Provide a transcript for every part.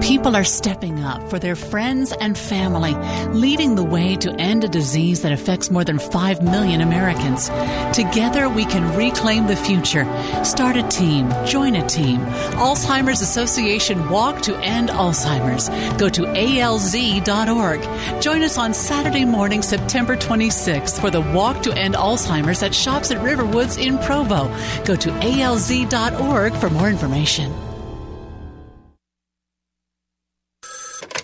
People are stepping up for their friends and family, leading the way to end a disease that affects more than 5 million Americans. Together, we can reclaim the future. Start a team, join a team. Alzheimer's Association Walk to End Alzheimer's. Go to alz.org. Join us on Saturday morning, September 26th for the Walk to End Alzheimer's at Shops at Riverwoods in Provo. Go to alz.org for more information.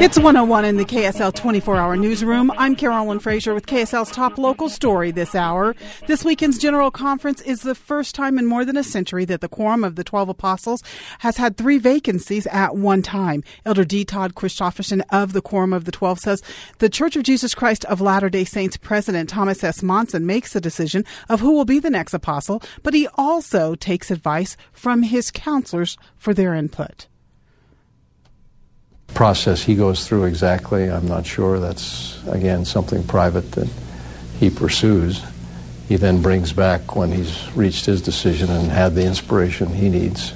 It's 101 in the KSL 24 hour newsroom. I'm Carolyn Fraser with KSL's top local story this hour. This weekend's General Conference is the first time in more than a century that the Quorum of the 12 Apostles has had three vacancies at one time. Elder D. Todd Christofferson of the Quorum of the 12 says the Church of Jesus Christ of Latter day Saints President Thomas S. Monson makes the decision of who will be the next apostle, but he also takes advice from his counselors for their input process he goes through exactly, I'm not sure. That's, again, something private that he pursues. He then brings back when he's reached his decision and had the inspiration he needs.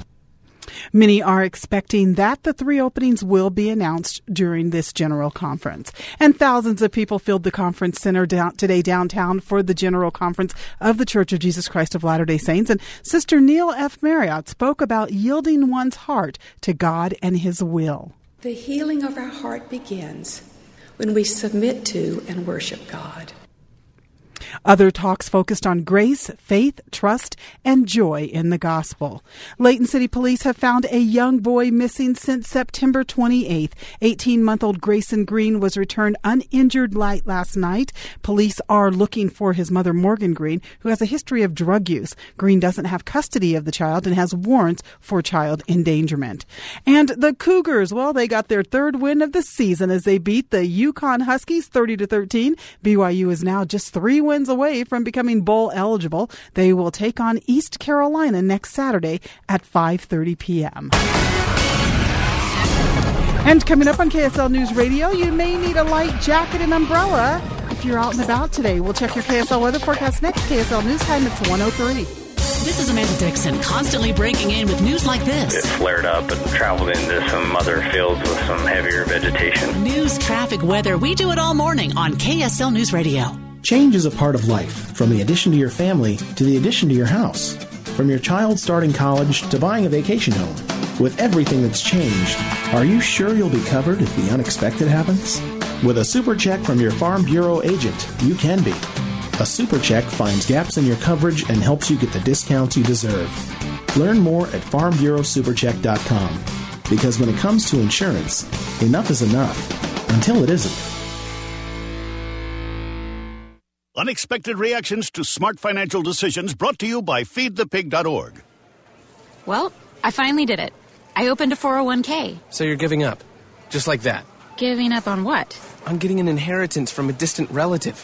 Many are expecting that the three openings will be announced during this general conference. And thousands of people filled the conference center down, today downtown for the general conference of the Church of Jesus Christ of Latter day Saints. And Sister Neill F. Marriott spoke about yielding one's heart to God and His will. The healing of our heart begins when we submit to and worship God. Other talks focused on grace, faith, trust, and joy in the gospel. Layton City Police have found a young boy missing since September 28th. 18 month old Grayson Green was returned uninjured late last night. Police are looking for his mother, Morgan Green, who has a history of drug use. Green doesn't have custody of the child and has warrants for child endangerment. And the Cougars, well, they got their third win of the season as they beat the UConn Huskies 30 to 13. BYU is now just three wins wins away from becoming bowl eligible. They will take on East Carolina next Saturday at 5:30 p.m. And coming up on KSL News Radio, you may need a light jacket and umbrella if you're out and about today. We'll check your KSL weather forecast next. KSL News Time, it's 103. This is Amanda Dixon, constantly breaking in with news like this. It flared up and traveled into some other fields with some heavier vegetation. News, traffic, weather. We do it all morning on KSL News Radio. Change is a part of life, from the addition to your family to the addition to your house. From your child starting college to buying a vacation home. With everything that's changed, are you sure you'll be covered if the unexpected happens? With a super check from your Farm Bureau agent, you can be. A super check finds gaps in your coverage and helps you get the discounts you deserve. Learn more at farmbureausupercheck.com. Because when it comes to insurance, enough is enough until it isn't. Unexpected reactions to smart financial decisions brought to you by feedthepig.org. Well, I finally did it. I opened a 401k. So you're giving up? Just like that? Giving up on what? On getting an inheritance from a distant relative.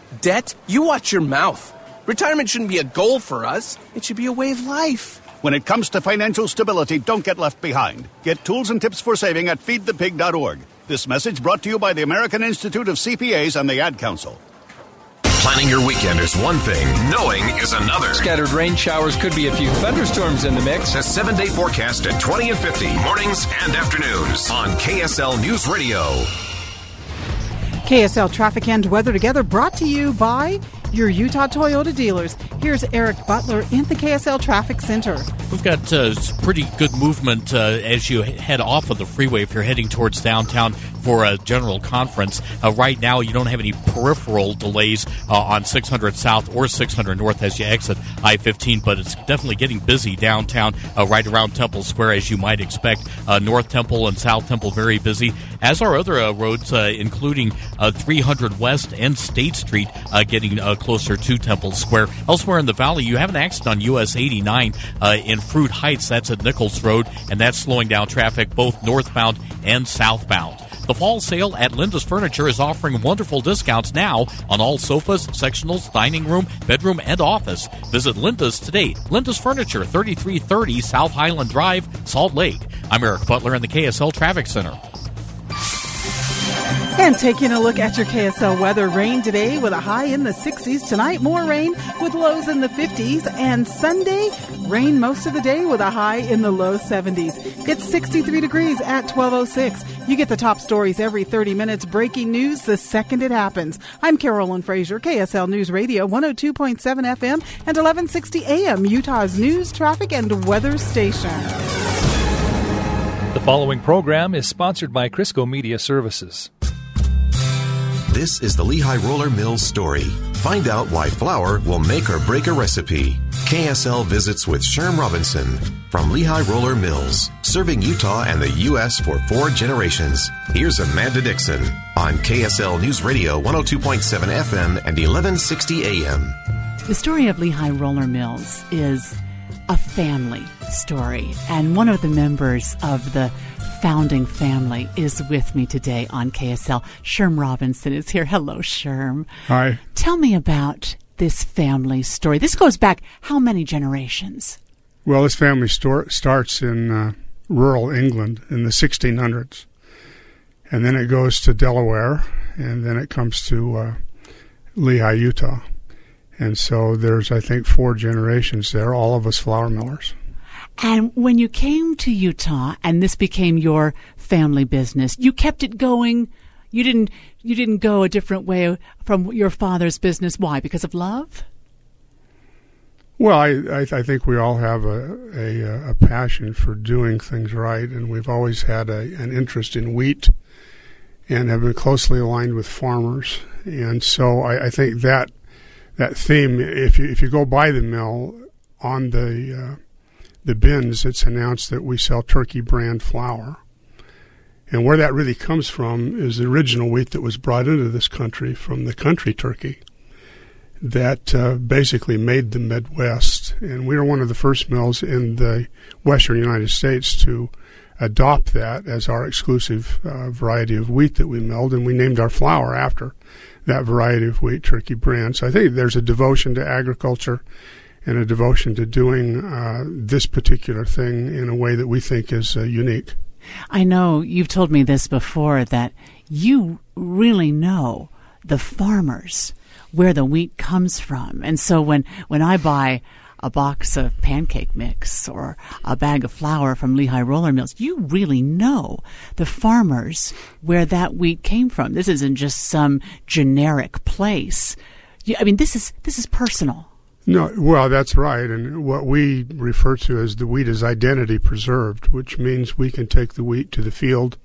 Debt? You watch your mouth. Retirement shouldn't be a goal for us, it should be a way of life. When it comes to financial stability, don't get left behind. Get tools and tips for saving at feedthepig.org. This message brought to you by the American Institute of CPAs and the Ad Council. Planning your weekend is one thing, knowing is another. Scattered rain showers could be a few thunderstorms in the mix. The seven day forecast at 20 and 50, mornings and afternoons on KSL News Radio. KSL Traffic and Weather Together brought to you by your Utah Toyota dealers. Here's Eric Butler in the KSL Traffic Center. We've got uh, pretty good movement uh, as you head off of the freeway if you're heading towards downtown for a general conference. Uh, right now, you don't have any peripheral delays uh, on 600 South or 600 North as you exit I 15, but it's definitely getting busy downtown, uh, right around Temple Square, as you might expect. Uh, North Temple and South Temple very busy, as are other roads, including 300 West and State Street, getting closer to Temple Square. Elsewhere in the valley, you have an accident on US 89 uh, in Fruit Heights. That's at Nichols Road, and that's slowing down traffic both northbound and southbound. The fall sale at Linda's Furniture is offering wonderful discounts now on all sofas, sectionals, dining room, bedroom, and office. Visit Linda's today. Linda's Furniture, 3330 South Highland Drive, Salt Lake. I'm Eric Butler in the KSL Traffic Center. And taking a look at your KSL weather, rain today with a high in the 60s. Tonight, more rain with lows in the 50s. And Sunday, rain most of the day with a high in the low 70s. It's 63 degrees at 1206. You get the top stories every 30 minutes, breaking news the second it happens. I'm Carolyn Fraser, KSL News Radio, 102.7 FM and 1160 AM, Utah's news, traffic, and weather station. The following program is sponsored by Crisco Media Services. This is the Lehi Roller Mills story. Find out why flour will make or break a recipe. KSL visits with Sherm Robinson from Lehi Roller Mills, serving Utah and the U.S. for four generations. Here's Amanda Dixon on KSL News Radio 102.7 FM and 1160 AM. The story of Lehi Roller Mills is a family story, and one of the members of the founding family is with me today on KSL. Sherm Robinson is here. Hello, Sherm. Hi. Tell me about this family story. This goes back how many generations? Well, this family store starts in uh, rural England in the 1600s, and then it goes to Delaware, and then it comes to uh, Lehi, Utah. And so there's, I think, four generations there, all of us flour millers. And when you came to Utah and this became your family business, you kept it going. You didn't you didn't go a different way from your father's business. Why? Because of love? Well, I, I, I think we all have a, a, a passion for doing things right, and we've always had a, an interest in wheat, and have been closely aligned with farmers. And so I, I think that that theme, if you if you go by the mill on the uh, the bins, it's announced that we sell turkey brand flour. And where that really comes from is the original wheat that was brought into this country from the country turkey that uh, basically made the Midwest. And we are one of the first mills in the western United States to adopt that as our exclusive uh, variety of wheat that we milled. And we named our flour after that variety of wheat, turkey brand. So I think there's a devotion to agriculture and a devotion to doing uh, this particular thing in a way that we think is uh, unique. I know you've told me this before that you really know the farmers where the wheat comes from. And so when, when I buy a box of pancake mix or a bag of flour from Lehi Roller Mills, you really know the farmers where that wheat came from. This isn't just some generic place. I mean, this is this is personal. No, well, that's right. And what we refer to as the wheat is identity preserved, which means we can take the wheat to the field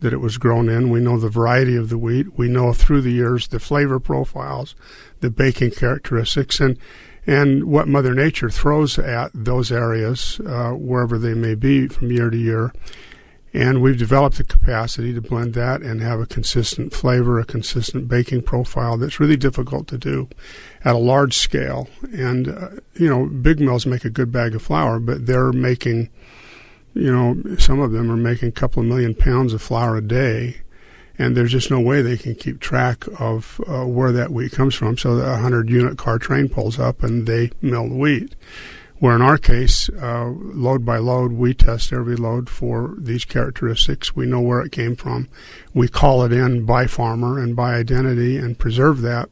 that it was grown in. We know the variety of the wheat. We know through the years the flavor profiles, the baking characteristics, and and what Mother Nature throws at those areas, uh, wherever they may be from year to year. And we've developed the capacity to blend that and have a consistent flavor, a consistent baking profile that's really difficult to do at a large scale. And, uh, you know, big mills make a good bag of flour, but they're making, you know, some of them are making a couple of million pounds of flour a day. And there's just no way they can keep track of uh, where that wheat comes from. So a 100 unit car train pulls up and they mill the wheat. Where in our case, uh, load by load, we test every load for these characteristics. We know where it came from. We call it in by farmer and by identity and preserve that,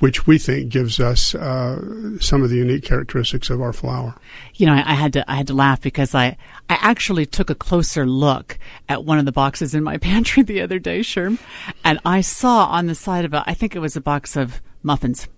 which we think gives us uh, some of the unique characteristics of our flour. You know, I, I had to I had to laugh because I I actually took a closer look at one of the boxes in my pantry the other day, Sherm, and I saw on the side of it, I think it was a box of muffins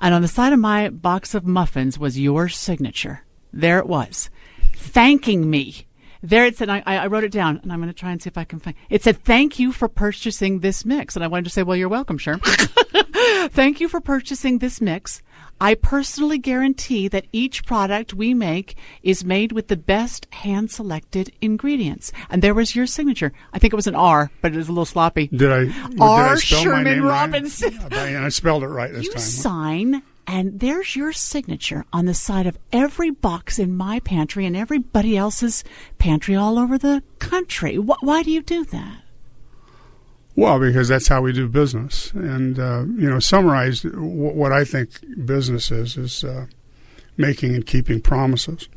and on the side of my box of muffins was your signature. There it was. thanking me. There it said, I, I wrote it down, and I'm going to try and see if I can find. It said, "Thank you for purchasing this mix," and I wanted to say, "Well, you're welcome, Sherm. Thank you for purchasing this mix. I personally guarantee that each product we make is made with the best hand-selected ingredients." And there was your signature. I think it was an R, but it was a little sloppy. Did I? R. did I spell my Sherman name right? Robinson. Uh, and I spelled it right this You time. sign, and there's your signature on the side of every box in my pantry and everybody else's pantry all over the country. Wh- why do you do that? Well, because that's how we do business. And, uh, you know, summarized, w- what I think business is, is uh, making and keeping promises.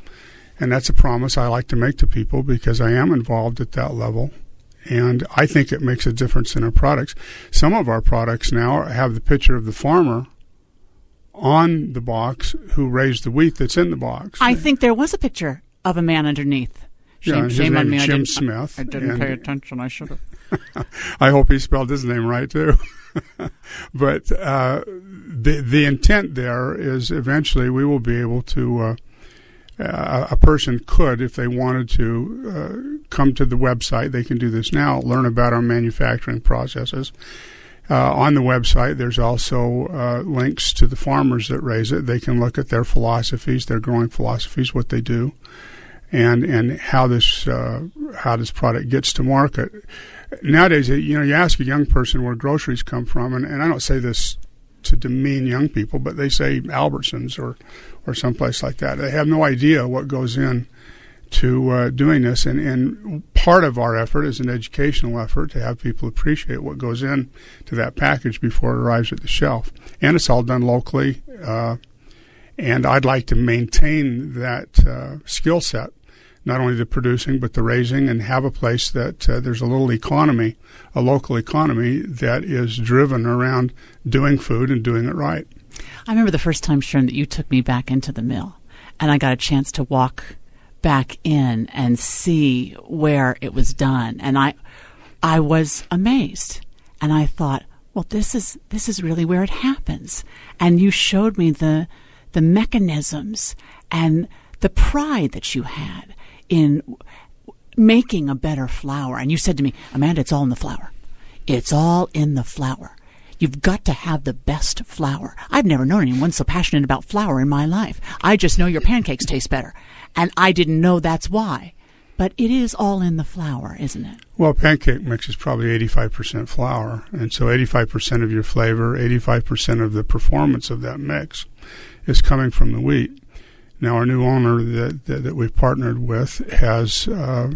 And that's a promise I like to make to people because I am involved at that level. And I think it makes a difference in our products. Some of our products now have the picture of the farmer on the box who raised the wheat that's in the box. I think there was a picture of a man underneath. Shame, Yeah, shame on me. is I Jim didn't, Smith, I didn't and- pay attention. I should have. I hope he spelled his name right too. but uh, the the intent there is eventually we will be able to. Uh, uh, a person could, if they wanted to, uh, come to the website. They can do this now. Learn about our manufacturing processes. Uh, on the website, there's also uh, links to the farmers that raise it. They can look at their philosophies, their growing philosophies, what they do, and and how this uh, how this product gets to market. Nowadays, you know, you ask a young person where groceries come from, and, and I don't say this to demean young people, but they say Albertsons or or someplace like that. They have no idea what goes in to uh, doing this, and, and part of our effort is an educational effort to have people appreciate what goes in to that package before it arrives at the shelf, and it's all done locally. Uh, and I'd like to maintain that uh, skill set, not only the producing but the raising, and have a place that uh, there's a little economy, a local economy that is driven around doing food and doing it right. I remember the first time, Sharon, that you took me back into the mill, and I got a chance to walk back in and see where it was done, and I, I was amazed, and I thought, well, this is this is really where it happens, and you showed me the the mechanisms and the pride that you had in making a better flour, and you said to me, Amanda, it's all in the flour, it's all in the flour. You've got to have the best flour. I've never known anyone so passionate about flour in my life. I just know your pancakes taste better. And I didn't know that's why. But it is all in the flour, isn't it? Well, pancake mix is probably 85% flour. And so 85% of your flavor, 85% of the performance of that mix is coming from the wheat. Now, our new owner that, that, that we've partnered with has uh,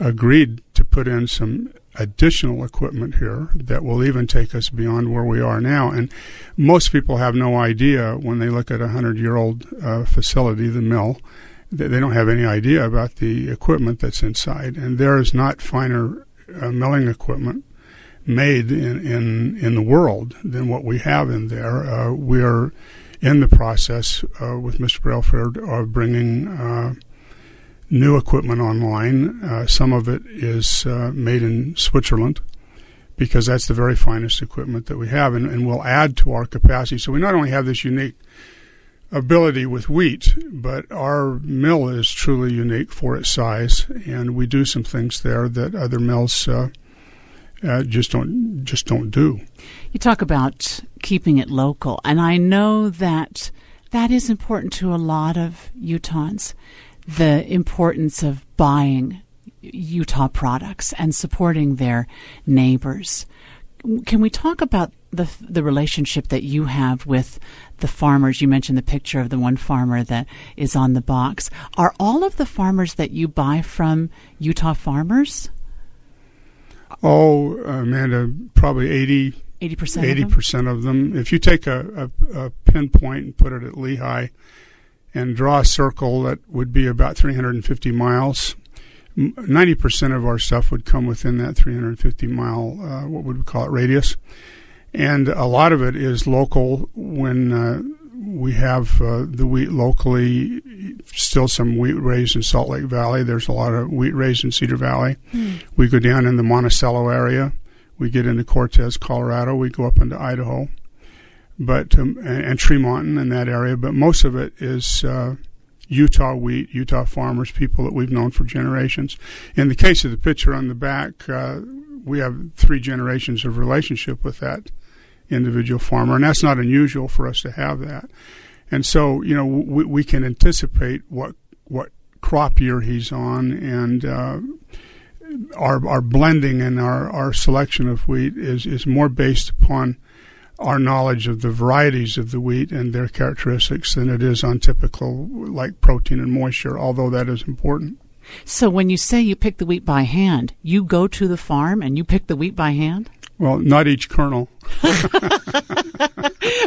agreed to put in some additional equipment here that will even take us beyond where we are now. And most people have no idea when they look at a 100 year old uh, facility, the mill, they they don't have any idea about the equipment that's inside. And there is not finer uh, milling equipment made in, in, in the world than what we have in there. Uh, we are in the process uh, with Mr. Brailsford of bringing uh, new equipment online. Uh, some of it is uh, made in Switzerland because that's the very finest equipment that we have, and, and will add to our capacity. So we not only have this unique ability with wheat, but our mill is truly unique for its size, and we do some things there that other mills uh, uh, just don't just don't do. You talk about keeping it local, and I know that that is important to a lot of Utahns. The importance of buying Utah products and supporting their neighbors. Can we talk about the the relationship that you have with the farmers? You mentioned the picture of the one farmer that is on the box. Are all of the farmers that you buy from Utah farmers? Oh, Amanda, probably 80, 80% of them? 80% of them. If you take a, a, a pinpoint and put it at Lehi and draw a circle that would be about 350 miles, 90% of our stuff would come within that 350 mile, uh, what would we call it, radius. And a lot of it is local when uh, we have uh, the wheat locally, still some wheat raised in Salt Lake Valley. There's a lot of wheat raised in Cedar Valley. Hmm. We go down in the Monticello area. We get into Cortez, Colorado. We go up into Idaho, but um, and, and Tremont in that area. But most of it is uh, Utah wheat, Utah farmers, people that we've known for generations. In the case of the picture on the back, uh, we have three generations of relationship with that individual farmer, and that's not unusual for us to have that. And so, you know, we, we can anticipate what what crop year he's on, and uh, our our blending and our, our selection of wheat is is more based upon our knowledge of the varieties of the wheat and their characteristics than it is on typical like protein and moisture, although that is important. So when you say you pick the wheat by hand, you go to the farm and you pick the wheat by hand? Well, not each kernel.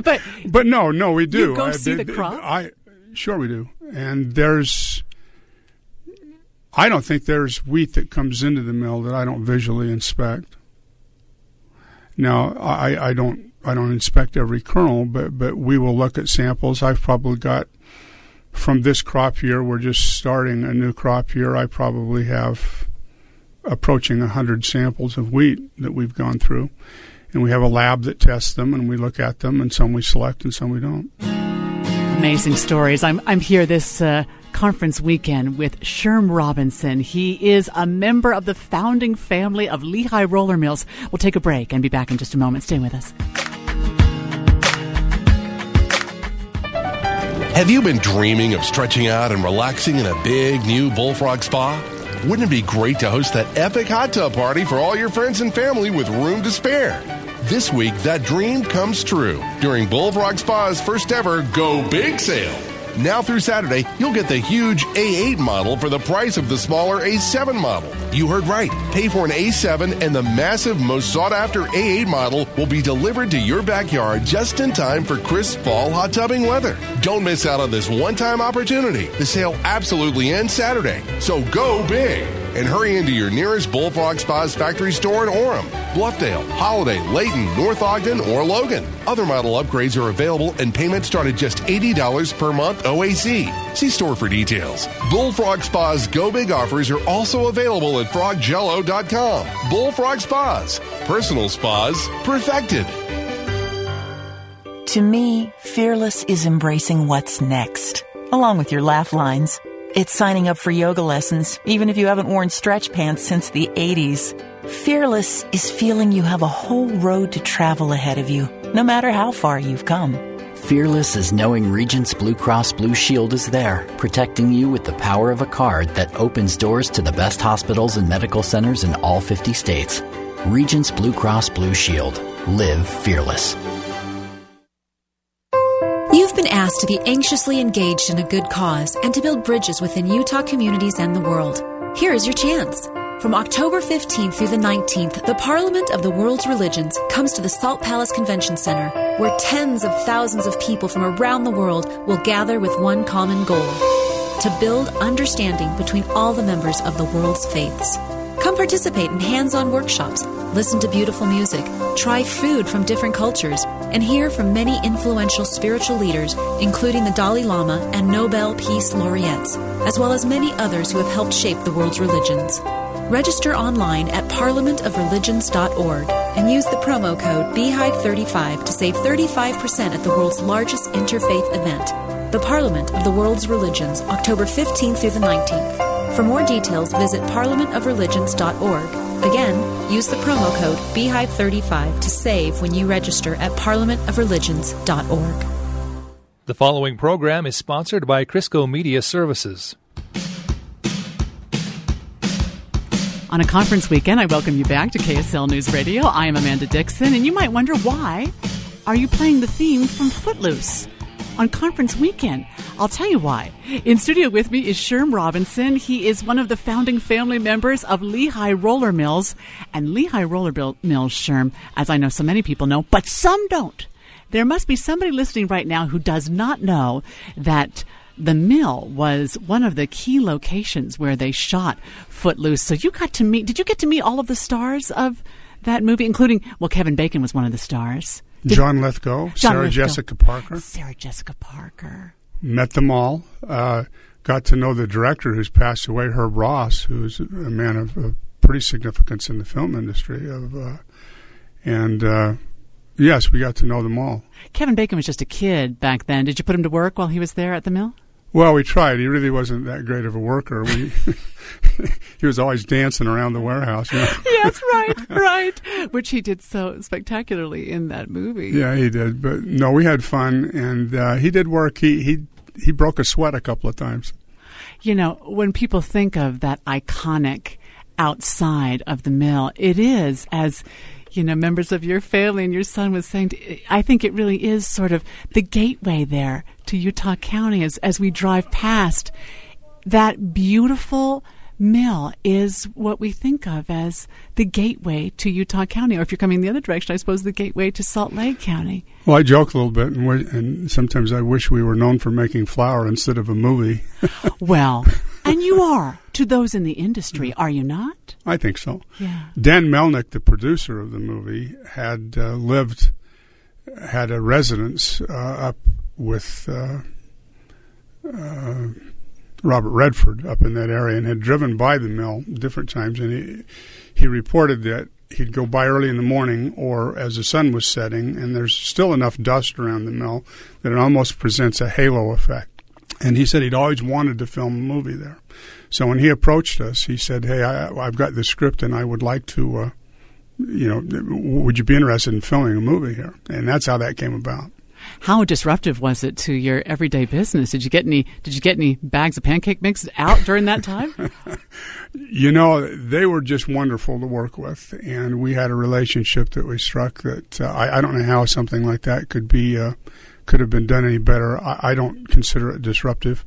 but but no, no, we do. You go I, see the crop. I sure we do. And there's I don't think there's wheat that comes into the mill that I don't visually inspect. Now, I, I don't I don't inspect every kernel, but but we will look at samples. I've probably got from this crop year. We're just starting a new crop year. I probably have approaching hundred samples of wheat that we've gone through, and we have a lab that tests them, and we look at them, and some we select, and some we don't. Amazing stories. I'm I'm here this. Uh, conference weekend with Sherm Robinson. He is a member of the founding family of Lehi Roller Mills. We'll take a break and be back in just a moment. Stay with us. Have you been dreaming of stretching out and relaxing in a big new Bullfrog spa? Wouldn't it be great to host that epic hot tub party for all your friends and family with room to spare? This week, that dream comes true during Bullfrog Spa's first ever Go Big sale. Now through Saturday, you'll get the huge A8 model for the price of the smaller A7 model. You heard right. Pay for an A7 and the massive, most sought after A8 model will be delivered to your backyard just in time for crisp fall hot tubbing weather. Don't miss out on this one time opportunity. The sale absolutely ends Saturday. So go big and hurry into your nearest Bullfrog Spas factory store in Orem, Bluffdale, Holiday, Layton, North Ogden, or Logan. Other model upgrades are available and payments start at just $80 per month OAC. See store for details. Bullfrog Spas Go Big offers are also available at frogjello.com. Bullfrog Spas, personal spas perfected. To me, fearless is embracing what's next, along with your laugh lines. It's signing up for yoga lessons, even if you haven't worn stretch pants since the 80s. Fearless is feeling you have a whole road to travel ahead of you, no matter how far you've come. Fearless is knowing Regence Blue Cross Blue Shield is there, protecting you with the power of a card that opens doors to the best hospitals and medical centers in all 50 states. Regence Blue Cross Blue Shield. Live fearless. To be anxiously engaged in a good cause and to build bridges within Utah communities and the world. Here is your chance. From October 15th through the 19th, the Parliament of the World's Religions comes to the Salt Palace Convention Center, where tens of thousands of people from around the world will gather with one common goal to build understanding between all the members of the world's faiths. Come participate in hands on workshops, listen to beautiful music, try food from different cultures, and hear from many influential spiritual leaders, including the Dalai Lama and Nobel Peace Laureates, as well as many others who have helped shape the world's religions. Register online at parliamentofreligions.org and use the promo code BHIVE35 to save 35% at the world's largest interfaith event, the Parliament of the World's Religions, October 15th through the 19th. For more details, visit parliamentofreligions.org. Again, use the promo code BHIVE35 to save when you register at parliamentofreligions.org. The following program is sponsored by Crisco Media Services. On a conference weekend, I welcome you back to KSL News Radio. I am Amanda Dixon, and you might wonder why are you playing the theme from Footloose? On conference weekend. I'll tell you why. In studio with me is Sherm Robinson. He is one of the founding family members of Lehi Roller Mills. And Lehi Roller Mills, Sherm, as I know so many people know, but some don't. There must be somebody listening right now who does not know that the mill was one of the key locations where they shot Footloose. So you got to meet, did you get to meet all of the stars of that movie, including, well, Kevin Bacon was one of the stars. John Lithgow, John Sarah Lithgow. Jessica Parker. Sarah Jessica Parker. Met them all. Uh, got to know the director who's passed away, Herb Ross, who's a man of, of pretty significance in the film industry. Of uh, and uh, yes, we got to know them all. Kevin Bacon was just a kid back then. Did you put him to work while he was there at the mill? Well, we tried. He really wasn't that great of a worker. We, he was always dancing around the warehouse. You know? yes, right, right. Which he did so spectacularly in that movie. Yeah, he did. But no, we had fun, and uh, he did work. He he he broke a sweat a couple of times. You know, when people think of that iconic outside of the mill, it is as you know, members of your family and your son was saying, I think it really is sort of the gateway there to Utah County as, as we drive past. That beautiful mill is what we think of as the gateway to Utah County. Or if you're coming the other direction, I suppose the gateway to Salt Lake County. Well, I joke a little bit, and, and sometimes I wish we were known for making flour instead of a movie. well, and you are to those in the industry, are you not? I think so. Yeah. Dan Melnick, the producer of the movie, had uh, lived, had a residence uh, up with uh, uh, Robert Redford up in that area and had driven by the mill different times. And he, he reported that he'd go by early in the morning or as the sun was setting, and there's still enough dust around the mill that it almost presents a halo effect. And he said he'd always wanted to film a movie there. So when he approached us, he said, "Hey, I, have got this script, and I would like to, uh, you know, would you be interested in filming a movie here?" And that's how that came about. How disruptive was it to your everyday business? Did you get any? Did you get any bags of pancake mix out during that time? you know, they were just wonderful to work with, and we had a relationship that we struck. That uh, I, I, don't know how something like that could be. Uh, could have been done any better. I, I don't consider it disruptive,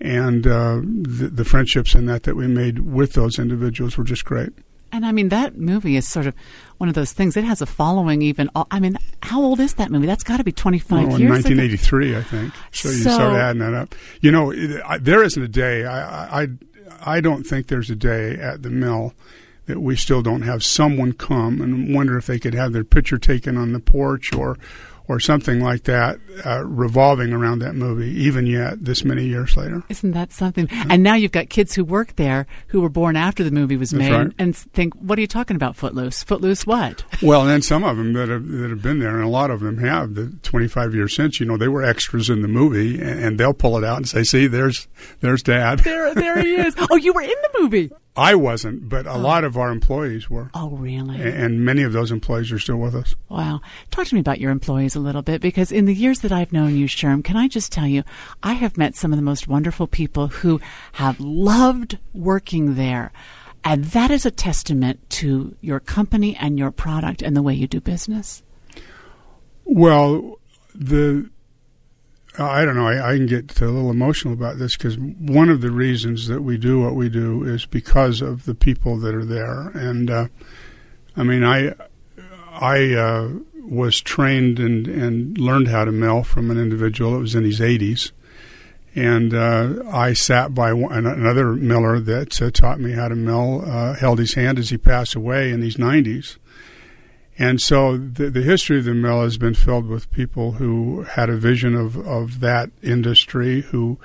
and uh, the, the friendships and that that we made with those individuals were just great. And I mean, that movie is sort of one of those things. It has a following. Even I mean, how old is that movie? That's got to be twenty five oh, years. Nineteen eighty three, I think. So, so, you start adding that up. You know, there isn't a day. I, I I don't think there's a day at the mill that we still don't have someone come and wonder if they could have their picture taken on the porch or or something like that uh, revolving around that movie, even yet this many years later. Isn't that something? And now you've got kids who work there who were born after the movie was made right. and think, "What are you talking about, Footloose? Footloose what?" Well, and then some of them that have that have been there, and a lot of them have the 25 years since. You know, they were extras in the movie, and, and they'll pull it out and say, "See, there's there's Dad. There, there he is. Oh, you were in the movie." I wasn't, but a oh. lot of our employees were. Oh, really? And many of those employees are still with us. Wow. Talk to me about your employees a little bit because in the years that I've known you, Sherm, can I just tell you, I have met some of the most wonderful people who have loved working there. And that is a testament to your company and your product and the way you do business. Well, the I don't know. I, I, can get a little emotional about this because one of the reasons that we do what we do is because of the people that are there. And uh, I mean, I I uh, was trained and, and learned how to mill from an individual that was in his 80s. And uh, I sat by one, another miller that uh, taught me how to mill, uh, held his hand as he passed away in his 90s. And so the, the history of the mill has been filled with people who had a vision of, of that industry, who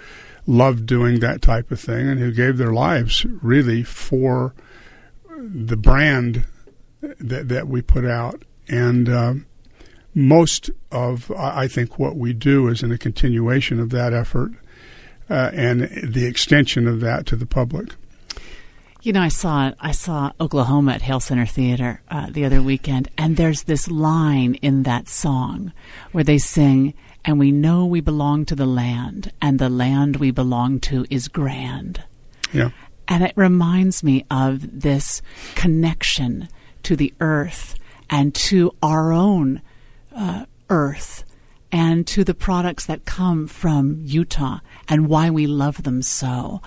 loved doing that type of thing, and who gave their lives really for the brand that, that we put out. And uh, most of, I think, what we do is in a continuation of that effort uh, and the extension of that to the public. You know, I saw I saw Oklahoma at Hale Center Theater uh, the other weekend, and there's this line in that song where they sing, "And we know we belong to the land, and the land we belong to is grand." Yeah, and it reminds me of this connection to the earth and to our own uh, earth and to the products that come from Utah and why we love them so.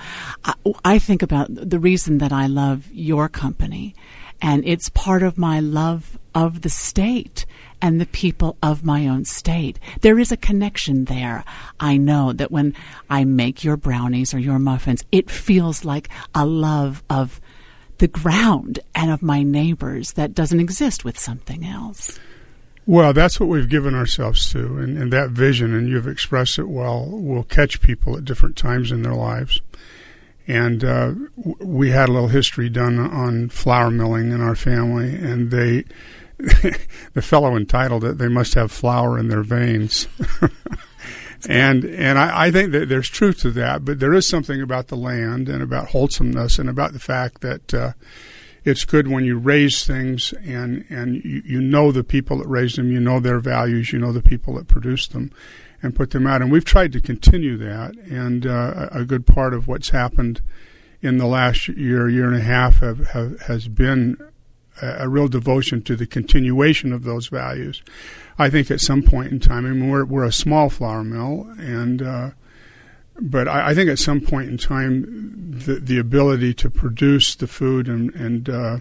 I, I, think about the reason that I love your company, and it's part of my love of the state and the people of my own state. There is a connection there. I know that when I make your brownies or your muffins, it feels like a love of the ground and of my neighbors that doesn't exist with something else. Well, that's what we've given ourselves to, and, and, that vision, and you've expressed it well, will catch people at different times in their lives. And uh, we had a little history done on flour milling in our family, and they, the fellow entitled it, they must have flour in their veins. And and I, I think that there's truth to that, but there is something about the land and about wholesomeness and about the fact that uh, it's good when you raise things and and you, you know the people that raise them, you know their values, you know the people that produce them, and put them out. And we've tried to continue that. And uh, a good part of what's happened in the last year, year and a half, have, have, has been a, a real devotion to the continuation of those values. I think at some point in time, I mean, we're, we're a small flour mill, and uh, but I, I, think at some point in time, the the ability to produce the food and and uh,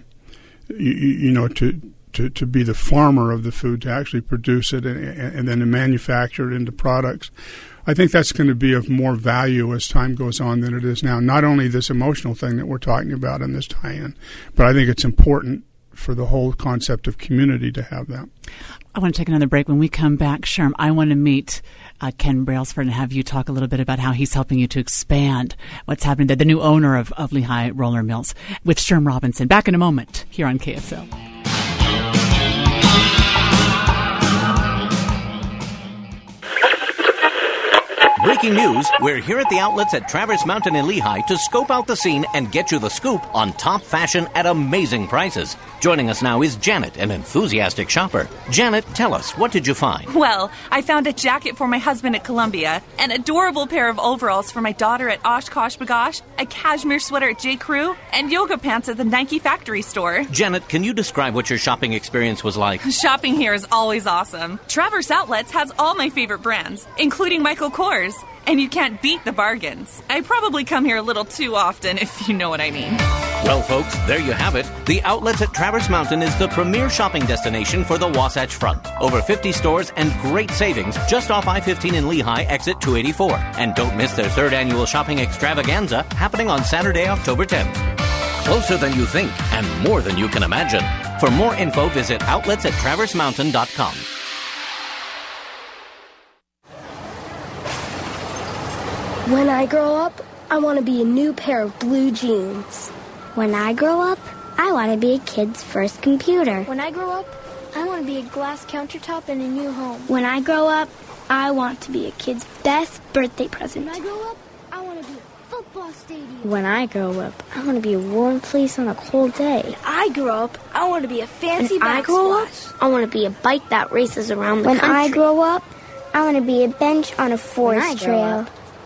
you, you, know to, to to be the farmer of the food to actually produce it and, and then to manufacture it into products. I think that's going to be of more value as time goes on than it is now. Not only this emotional thing that we're talking about in this tie-in, but I think it's important for the whole concept of community to have that. I want to take another break. When we come back, Sherm, I want to meet uh, Ken Brailsford and have you talk a little bit about how he's helping you to expand what's happening there, the new owner of, of Lehi Roller Mills with Sherm Robinson. Back in a moment here on KSL. Breaking news we're here at the outlets at Traverse Mountain in Lehi to scope out the scene and get you the scoop on top fashion at amazing prices. Joining us now is Janet, an enthusiastic shopper. Janet, tell us, what did you find? Well, I found a jacket for my husband at Columbia, an adorable pair of overalls for my daughter at OshKosh B'gosh, a cashmere sweater at J. Crew, and yoga pants at the Nike factory store. Janet, can you describe what your shopping experience was like? Shopping here is always awesome. Traverse Outlets has all my favorite brands, including Michael Kors and you can't beat the bargains. I probably come here a little too often, if you know what I mean. Well, folks, there you have it. The Outlets at Traverse Mountain is the premier shopping destination for the Wasatch Front. Over 50 stores and great savings just off I 15 in Lehi, exit 284. And don't miss their third annual shopping extravaganza happening on Saturday, October 10th. Closer than you think and more than you can imagine. For more info, visit outlets at traversemountain.com. When I grow up, I want to be a new pair of blue jeans. When I grow up, I want to be a kid's first computer. When I grow up, I want to be a glass countertop in a new home. When I grow up, I want to be a kid's best birthday present. When I grow up, I want to be a football stadium. When I grow up, I want to be a warm place on a cold day. When I grow up, I want to be a fancy when I grow up, I want to be a bike that races around the when country. When I grow up, I want to be a bench on a forest trail. Up,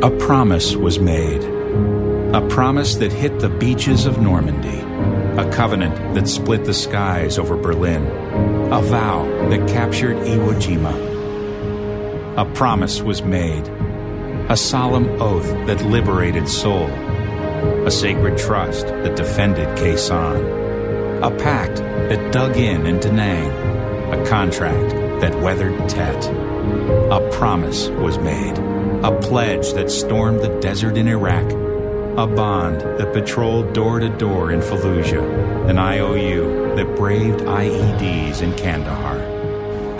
A promise was made. A promise that hit the beaches of Normandy. A covenant that split the skies over Berlin. A vow that captured Iwo Jima. A promise was made. A solemn oath that liberated Seoul. A sacred trust that defended Khe A pact that dug in in Da Nang. A contract that weathered Tet. A promise was made a pledge that stormed the desert in Iraq, a bond that patrolled door to door in Fallujah, an IOU that braved IEDs in Kandahar.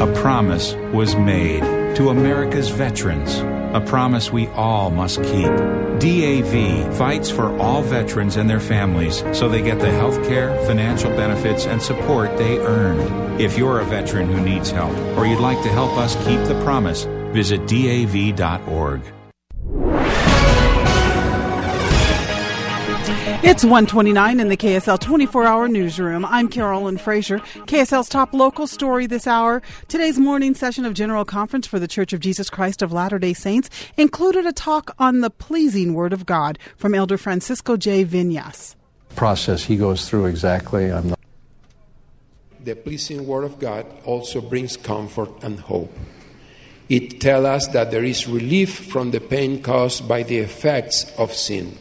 A promise was made to America's veterans, a promise we all must keep. DAV fights for all veterans and their families so they get the health care, financial benefits, and support they earned. If you're a veteran who needs help or you'd like to help us keep the promise, Visit DAV.org. It's 129 in the KSL 24 hour newsroom. I'm Carolyn Frazier. KSL's top local story this hour. Today's morning session of General Conference for the Church of Jesus Christ of Latter day Saints included a talk on the pleasing Word of God from Elder Francisco J. Viñas. Process he goes through exactly. I'm not. The pleasing Word of God also brings comfort and hope. It tells us that there is relief from the pain caused by the effects of sin.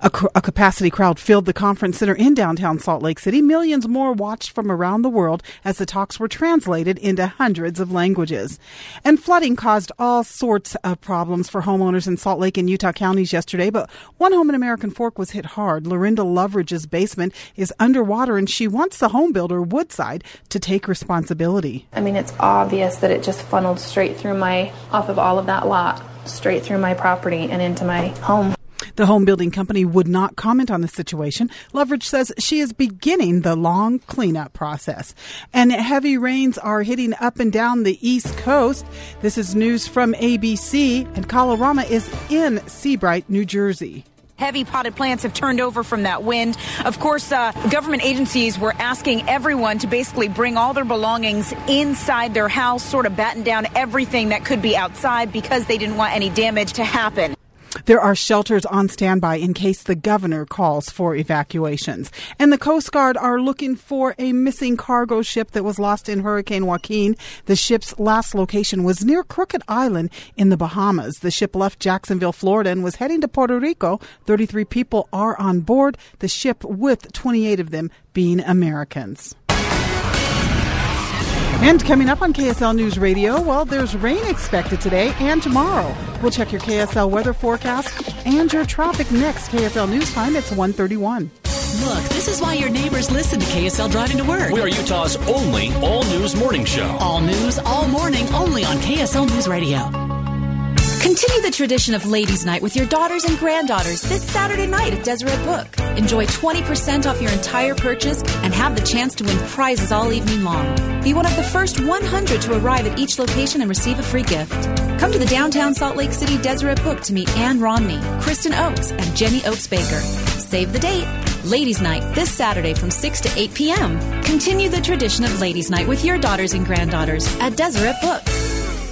A, a, capacity crowd filled the conference center in downtown Salt Lake City. Millions more watched from around the world as the talks were translated into hundreds of languages. And flooding caused all sorts of problems for homeowners in Salt Lake and Utah counties yesterday, but one home in American Fork was hit hard. Lorinda Loveridge's basement is underwater and she wants the home builder Woodside to take responsibility. I mean, it's obvious that it just funneled straight through my, off of all of that lot, straight through my property and into my home. The home building company would not comment on the situation. Loveridge says she is beginning the long cleanup process. And heavy rains are hitting up and down the East Coast. This is news from ABC, and Colorama is in Seabright, New Jersey heavy potted plants have turned over from that wind. Of course, uh, government agencies were asking everyone to basically bring all their belongings inside their house, sort of batten down everything that could be outside because they didn't want any damage to happen. There are shelters on standby in case the governor calls for evacuations. And the Coast Guard are looking for a missing cargo ship that was lost in Hurricane Joaquin. The ship's last location was near Crooked Island in the Bahamas. The ship left Jacksonville, Florida and was heading to Puerto Rico. 33 people are on board the ship with 28 of them being Americans. And coming up on KSL News Radio, well, there's rain expected today and tomorrow. We'll check your KSL weather forecast and your traffic next. KSL News Time, it's 131. Look, this is why your neighbors listen to KSL Driving to Work. We are Utah's only all news morning show. All news, all morning, only on KSL News Radio. Continue the tradition of Ladies' Night with your daughters and granddaughters this Saturday night at Deseret Book. Enjoy 20% off your entire purchase and have the chance to win prizes all evening long. Be one of the first 100 to arrive at each location and receive a free gift. Come to the downtown Salt Lake City Deseret Book to meet Ann Romney, Kristen Oaks, and Jenny Oaks Baker. Save the date. Ladies' Night this Saturday from 6 to 8 p.m. Continue the tradition of Ladies' Night with your daughters and granddaughters at Deseret Book.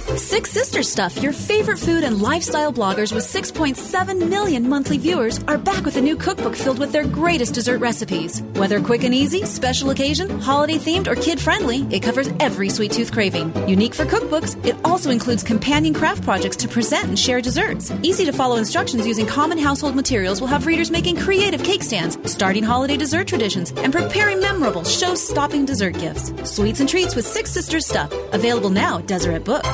Six Sister Stuff, your favorite food and lifestyle bloggers with 6.7 million monthly viewers, are back with a new cookbook filled with their greatest dessert recipes. Whether quick and easy, special occasion, holiday themed, or kid friendly, it covers every sweet tooth craving. Unique for cookbooks, it also includes companion craft projects to present and share desserts. Easy to follow instructions using common household materials will have readers making creative cake stands, starting holiday dessert traditions, and preparing memorable show stopping dessert gifts. Sweets and treats with Six Sisters Stuff, available now at Deseret Book.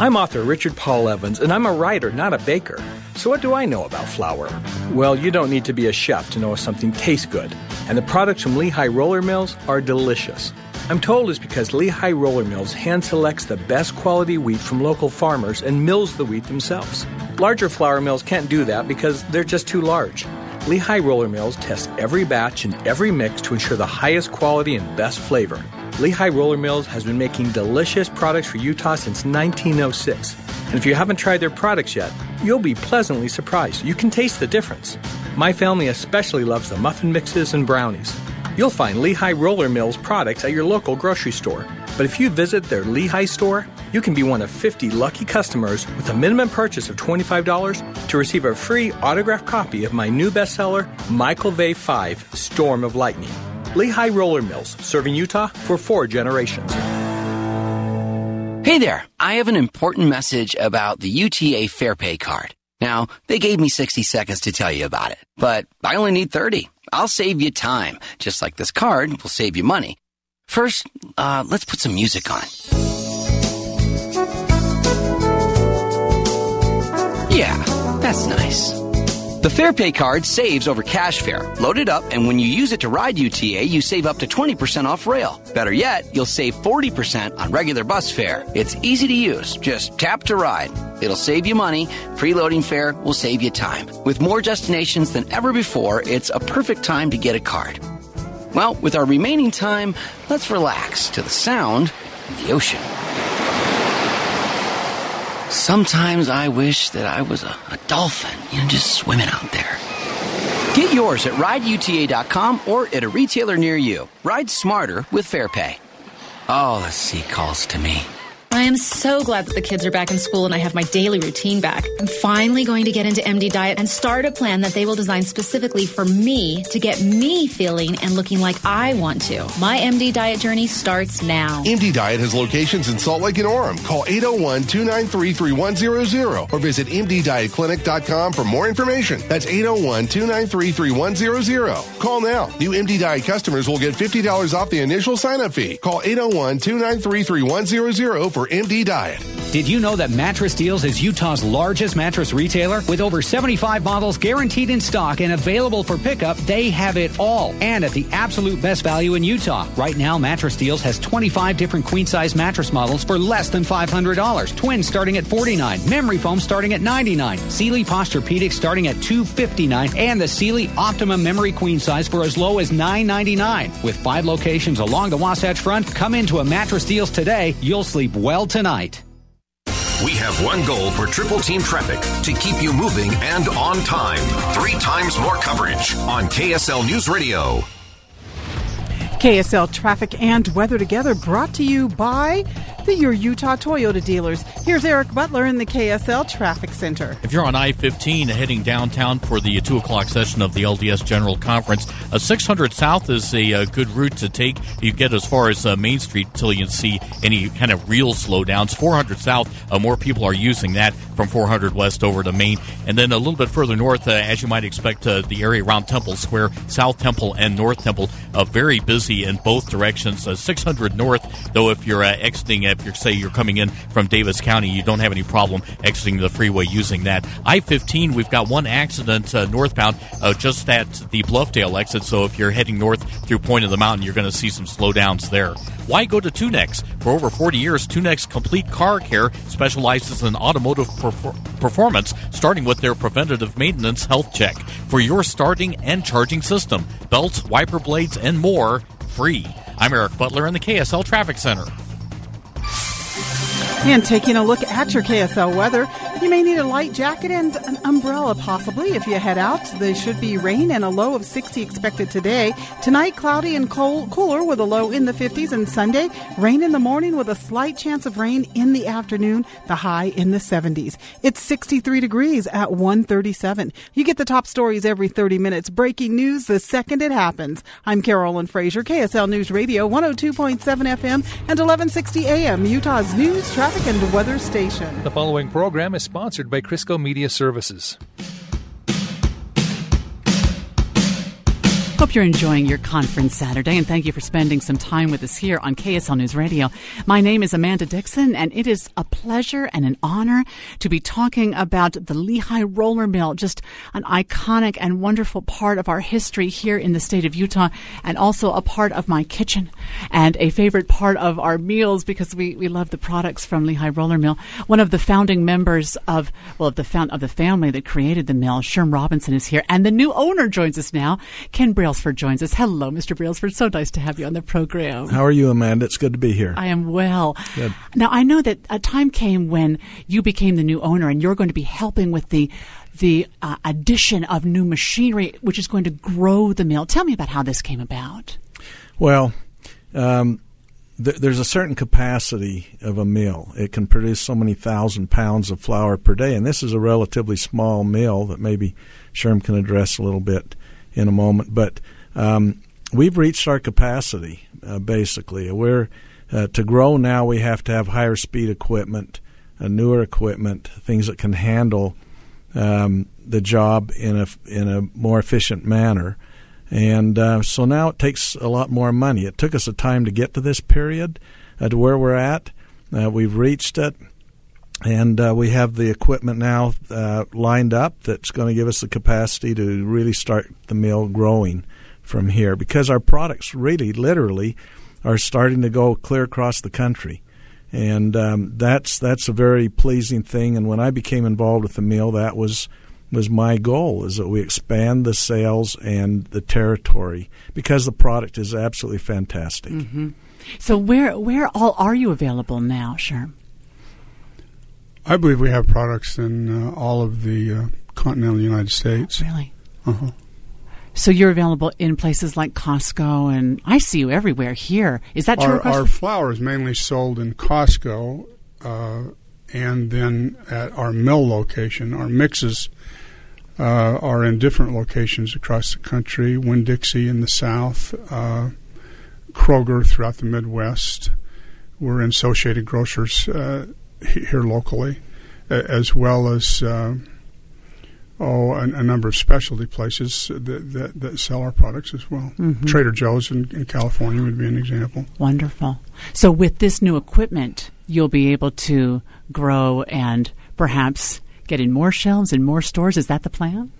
I'm author Richard Paul Evans, and I'm a writer, not a baker. So, what do I know about flour? Well, you don't need to be a chef to know if something tastes good. And the products from Lehi Roller Mills are delicious. I'm told it's because Lehi Roller Mills hand selects the best quality wheat from local farmers and mills the wheat themselves. Larger flour mills can't do that because they're just too large. Lehi Roller Mills test every batch and every mix to ensure the highest quality and best flavor. Lehi Roller Mills has been making delicious products for Utah since 1906. And if you haven't tried their products yet, you'll be pleasantly surprised. You can taste the difference. My family especially loves the muffin mixes and brownies. You'll find Lehi Roller Mills products at your local grocery store. But if you visit their Lehi store, you can be one of 50 lucky customers with a minimum purchase of $25 to receive a free autographed copy of my new bestseller, Michael Vey 5 Storm of Lightning. Lehi Roller Mills, serving Utah for four generations. Hey there, I have an important message about the UTA Fair Pay card. Now, they gave me 60 seconds to tell you about it, but I only need 30. I'll save you time, just like this card will save you money. First, uh, let's put some music on. Yeah, that's nice. The FarePay card saves over cash fare. Load it up, and when you use it to ride UTA, you save up to 20% off rail. Better yet, you'll save 40% on regular bus fare. It's easy to use. Just tap to ride. It'll save you money. Preloading fare will save you time. With more destinations than ever before, it's a perfect time to get a card. Well, with our remaining time, let's relax to the sound of the ocean. Sometimes I wish that I was a, a dolphin, you know, just swimming out there. Get yours at rideuta.com or at a retailer near you. Ride smarter with FarePay. Oh, the sea calls to me. I am so glad that the kids are back in school and I have my daily routine back. I'm finally going to get into MD Diet and start a plan that they will design specifically for me to get me feeling and looking like I want to. My MD Diet journey starts now. MD Diet has locations in Salt Lake and Orem. Call 801 293 3100 or visit MDDietClinic.com for more information. That's 801 293 3100. Call now. New MD Diet customers will get $50 off the initial sign up fee. Call 801 293 3100 for MD Diet. Did you know that Mattress Deals is Utah's largest mattress retailer? With over 75 models guaranteed in stock and available for pickup, they have it all and at the absolute best value in Utah. Right now, Mattress Deals has 25 different queen size mattress models for less than $500. Twins starting at 49, memory foam starting at 99, Sealy Posturepedic starting at 259, and the Sealy Optimum Memory Queen size for as low as 999. With five locations along the Wasatch Front, come into a Mattress Deals today. You'll sleep well tonight. We have one goal for Triple Team Traffic to keep you moving and on time. Three times more coverage on KSL News Radio. KSL traffic and weather together brought to you by the Your Utah Toyota dealers. Here's Eric Butler in the KSL Traffic Center. If you're on I 15 heading downtown for the 2 o'clock session of the LDS General Conference, a 600 South is a, a, good route to take. You get as far as uh, Main Street until you see any kind of real slowdowns. 400 South, uh, more people are using that from 400 West over to Main. And then a little bit further north, uh, as you might expect, uh, the area around Temple Square, South Temple and North Temple, uh, very busy in both directions. Uh, 600 North, though, if you're exiting if you're say you're coming in from Davis County, you don't have any problem exiting the freeway using that. I-15, we've got one accident uh, northbound uh, just at the Bluffdale exit. So if you're heading north through Point of the Mountain, you're going to see some slowdowns there. Why go to Tunex? For over 40 years, Tunex Complete Car Care specializes in automotive performance, starting with their preventative maintenance health check for your starting and charging system, belts, wiper blades, and more free. I'm Eric Butler in the KSL Traffic Center. And taking a look at your KSL weather, you may need a light jacket and an umbrella possibly if you head out. There should be rain and a low of 60 expected today. Tonight, cloudy and cold, cooler with a low in the 50s. And Sunday, rain in the morning with a slight chance of rain in the afternoon, the high in the 70s. It's 63 degrees at 137. You get the top stories every 30 minutes. Breaking news the second it happens. I'm Carolyn Fraser, KSL News Radio, 102.7 FM and 1160 AM, Utah's news, traffic, and weather station. The following program is sponsored by Crisco Media Services. Hope you're enjoying your conference Saturday, and thank you for spending some time with us here on KSL News Radio. My name is Amanda Dixon, and it is a pleasure and an honor to be talking about the Lehi Roller Mill, just an iconic and wonderful part of our history here in the state of Utah, and also a part of my kitchen and a favorite part of our meals because we, we love the products from Lehi Roller Mill. One of the founding members of, well, of the, found, of the family that created the mill, Sherm Robinson, is here, and the new owner joins us now, Ken Brailsford joins us. Hello, Mr. Brailsford. So nice to have you on the program. How are you, Amanda? It's good to be here. I am well. Good. Now, I know that a time came when you became the new owner and you're going to be helping with the the uh, addition of new machinery, which is going to grow the mill. Tell me about how this came about. Well, um, th- there's a certain capacity of a mill. It can produce so many thousand pounds of flour per day, and this is a relatively small mill that maybe Sherm can address a little bit in a moment. But um, we've reached our capacity uh, basically. We're uh, to grow now. We have to have higher speed equipment, uh, newer equipment, things that can handle um, the job in a in a more efficient manner. And uh, so now it takes a lot more money. It took us a time to get to this period, uh, to where we're at. Uh, we've reached it and uh, we have the equipment now uh, lined up that's going to give us the capacity to really start the mill growing from here because our products really literally are starting to go clear across the country and um, that's that's a very pleasing thing and when I became involved with the mill that was was my goal is that we expand the sales and the territory because the product is absolutely fantastic. Mm-hmm. So where where all are you available now, Sherm? I believe we have products in uh, all of the uh, continental United States. Really? Uh-huh. So you're available in places like Costco, and I see you everywhere here. Is that true? Our, our flour is mainly sold in Costco uh, and then at our mill location, our mixes uh, are in different locations across the country. Winn Dixie in the south, uh, Kroger throughout the Midwest. We're in Associated Grocers uh, here locally, as well as uh, oh, a, a, number of specialty places that, that, that, sell our products as well. Mm-hmm. Trader Joe's in, in, California would be an example. Wonderful. So, with this new equipment, you'll be able to grow and perhaps get in more shelves and more stores. Is that the plan?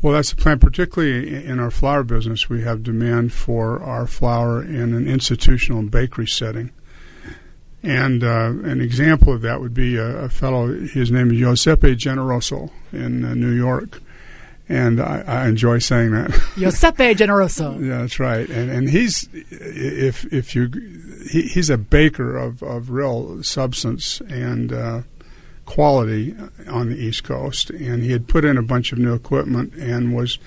Well, that's the plan. Particularly in our flour business, we have demand for our flour in an institutional bakery setting. And uh, an example of that would be a, a, fellow, his name is Giuseppe Generoso in uh, New York. And I, I, enjoy saying that. Giuseppe Generoso. yeah, that's right. And and he's if if you he, he's a baker of, of real substance and uh, quality on the East Coast, and he had put in a bunch of new equipment and was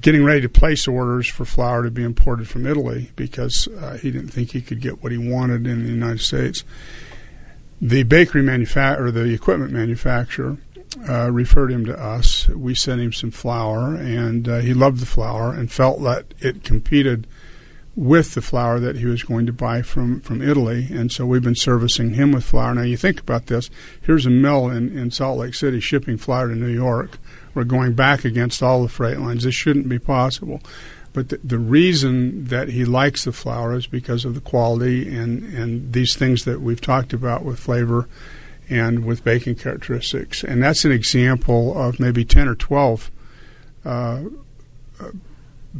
getting ready to place orders for flour to be imported from Italy because uh, he didn't think he could get what he wanted in the United States. The bakery manufacturer, the equipment manufacturer, uh, referred him to us. We sent him some flour, and uh, he loved the flour and felt that it competed with the flour that he was going to buy from, from Italy. And so we've been servicing him with flour. Now, you think about this here's a mill in, in Salt Lake City shipping flour to New York we're going back against all the freight lines. This shouldn't be possible. But the, the reason that he likes the flour is because of the quality and, and these things that we've talked about with flavor and with baking characteristics. And that's an example of maybe 10 or 12 uh,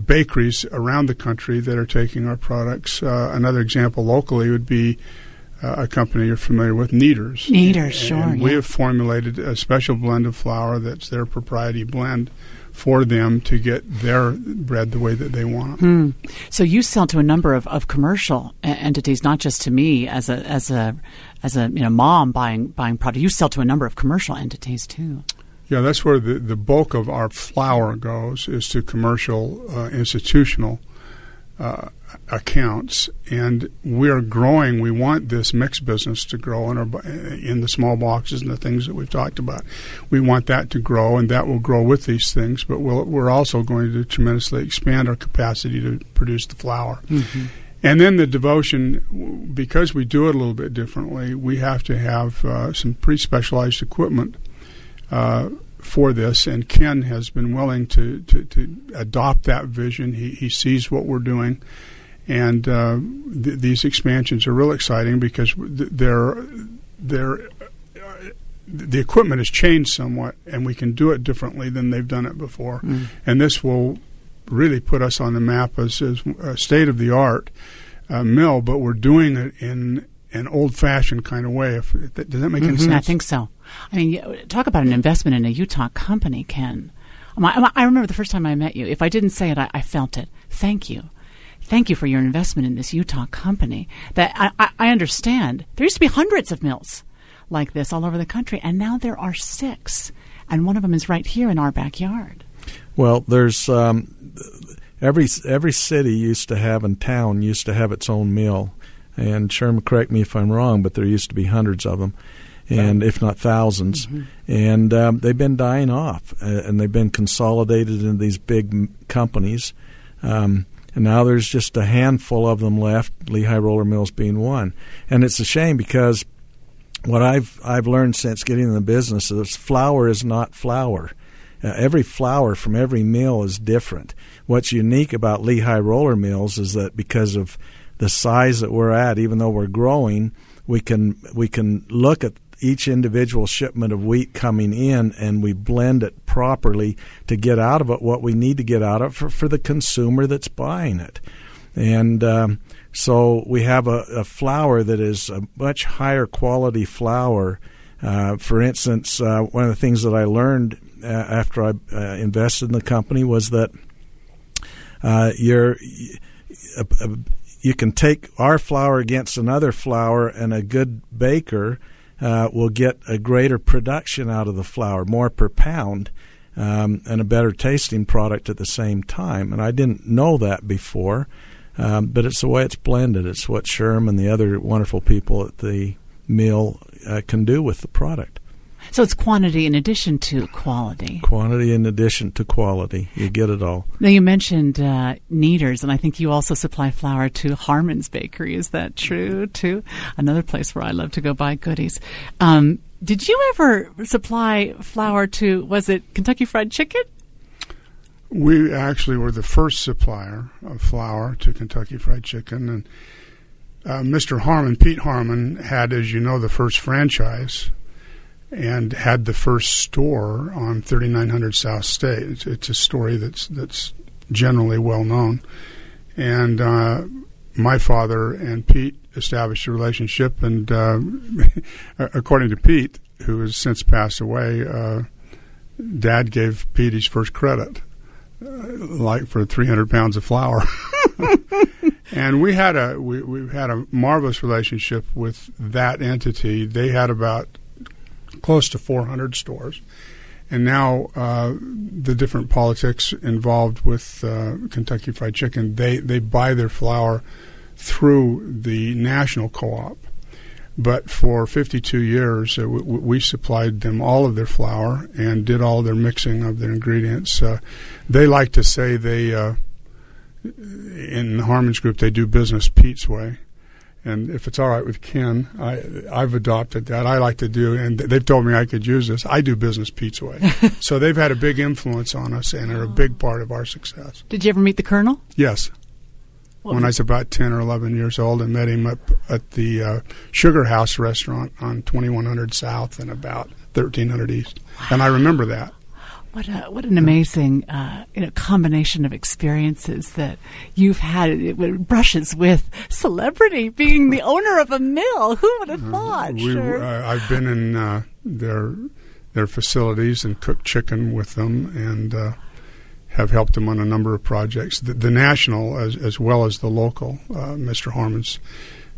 bakeries around the country that are taking our products. Uh, another example locally would be uh, a company you're familiar with, Kneaders. Kneaders, sure. And we have formulated a special blend of flour that's their propriety blend for them to get their bread the way that they want. Hmm. So you sell to a number of, of commercial entities, not just to me as a as a as a you know mom buying buying product. You sell to a number of commercial entities too. Yeah, that's where the, the bulk of our flour goes is to commercial uh, institutional uh, accounts, and we are growing. We want this mixed business to grow in, our, in the small boxes and the things that we've talked about. We want that to grow, and that will grow with these things. But we we are also going to tremendously expand our capacity to produce the flour. Mm-hmm. And then the devotion, because we do it a little bit differently, we have to have uh, some pretty specialized equipment. Uh, for this, and Ken has been willing to, to, to adopt that vision. He, he sees what we're doing, and uh, th- these expansions are real exciting because they're they're the equipment has changed somewhat, and we can do it differently than they've done it before. Mm. And this will really put us on the map as, as a state of the art uh, mill, but we're doing it in an old fashioned kind of way. If, does that make mm-hmm, any sense? I think so. I mean, talk about an investment in a Utah company, Ken. I remember the first time I met you. If I didn't say it, I, I felt it. Thank you. Thank you for your investment in this Utah company. That I, I, understand. There used to be hundreds of mills like this all over the country, and now there are six, and one of them is right here in our backyard. Well, there's um, every every city used to have and town used to have its own mill, and Sherman, correct me if I'm wrong, but there used to be hundreds of them and if not 1000s mm-hmm. and um, they've been dying off, uh, and they've been consolidated into these big m- companies. Um, and now there's just a handful of them left. Lehi Roller Mills being one, and it's a shame because what I've I've learned since getting in the business is flour is not flour. Uh, every flour from every mill is different. What's unique about Lehi Roller Mills is that because of the size that we're at, even though we're growing, we can we can look at each individual shipment of wheat coming in and we blend it properly to get out of it what we need to get out of it for, for the consumer that's buying it. And um, so we have a, a, flour that is a much higher quality flour. Uh, for instance, uh, one of the things that I learned uh, after I uh, invested in the company was that uh, you're you can take our flour against another flour, and a good baker uh, will get a greater production out of the flour, more per pound, um, and a better tasting product at the same time. And I didn't know that before, um, but it's the way it's blended. It's what Sherm and the other wonderful people at the mill uh, can do with the product. So it's quantity in addition to quality. Quantity in addition to quality. You get it all. Now, you mentioned uh, Kneaders, and I think you also supply flour to Harmon's Bakery. Is that true, too? Another place where I love to go buy goodies. Um, did you ever supply flour to, was it Kentucky Fried Chicken? We actually were the first supplier of flour to Kentucky Fried Chicken. And uh, Mr. Harmon, Pete Harmon, had, as you know, the first franchise and had the first store on 3900 South State. It's, it's a story that's that's generally well known. And uh, my father and Pete established a relationship, and uh, according to Pete, who has since passed away, uh, Dad gave Pete his first credit, uh, like for 300 pounds of flour. and we had a we, we had a marvelous relationship with that entity. They had about close to 400 stores. And now uh, the different politics involved with uh, Kentucky Fried Chicken, they, they buy their flour through the national co-op. But for 52 years, uh, we, we, supplied them all of their flour and did all their mixing of their ingredients. Uh, they like to say they, uh, in the Harmon's Group, they do business Pete's way and if it's all right with Ken, I, I've adopted that. I like to do, and they've told me I could use this. I do business Pete's way, so they've had a big influence on us and are a big part of our success. Did you ever meet the Colonel? Yes. What when I was about ten or eleven years old, and met him up at the uh, Sugar House restaurant on twenty one hundred South and about thirteen hundred East, wow. and I remember that. What a what an amazing uh, you know, combination of experiences that you've had. It brushes with celebrity, being the owner of a mill. Who would have uh, thought? We, sure. uh, I've been in uh, their their facilities and cooked chicken with them, and uh, have helped them on a number of projects. The, the national, as, as well as the local, uh, Mr. Harmon's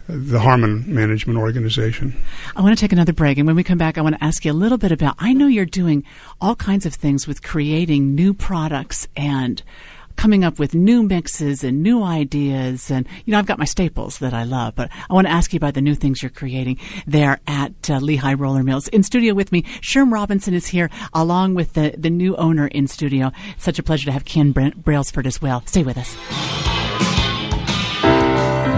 the Harmon Management Organization. I want to take another break, and when we come back, I want to ask you a little bit about. I know you're doing all kinds of things with creating new products and coming up with new mixes and new ideas. And, you know, I've got my staples that I love, but I want to ask you about the new things you're creating there at uh, Lehi Roller Mills. In studio with me, Sherm Robinson is here along with the, the new owner in studio. Such a pleasure to have Ken Brailsford as well. Stay with us.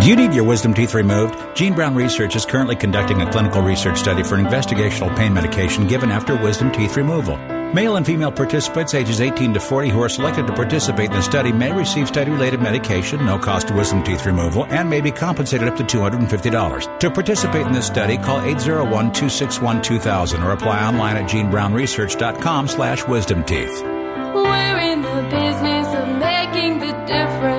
Do you need your wisdom teeth removed? Jean Brown Research is currently conducting a clinical research study for an investigational pain medication given after wisdom teeth removal. Male and female participants ages 18 to 40 who are selected to participate in the study may receive study related medication, no cost to wisdom teeth removal, and may be compensated up to $250. To participate in this study, call 801 261 2000 or apply online at jeanbrownresearch.com slash wisdom teeth. We're in the business of making the difference.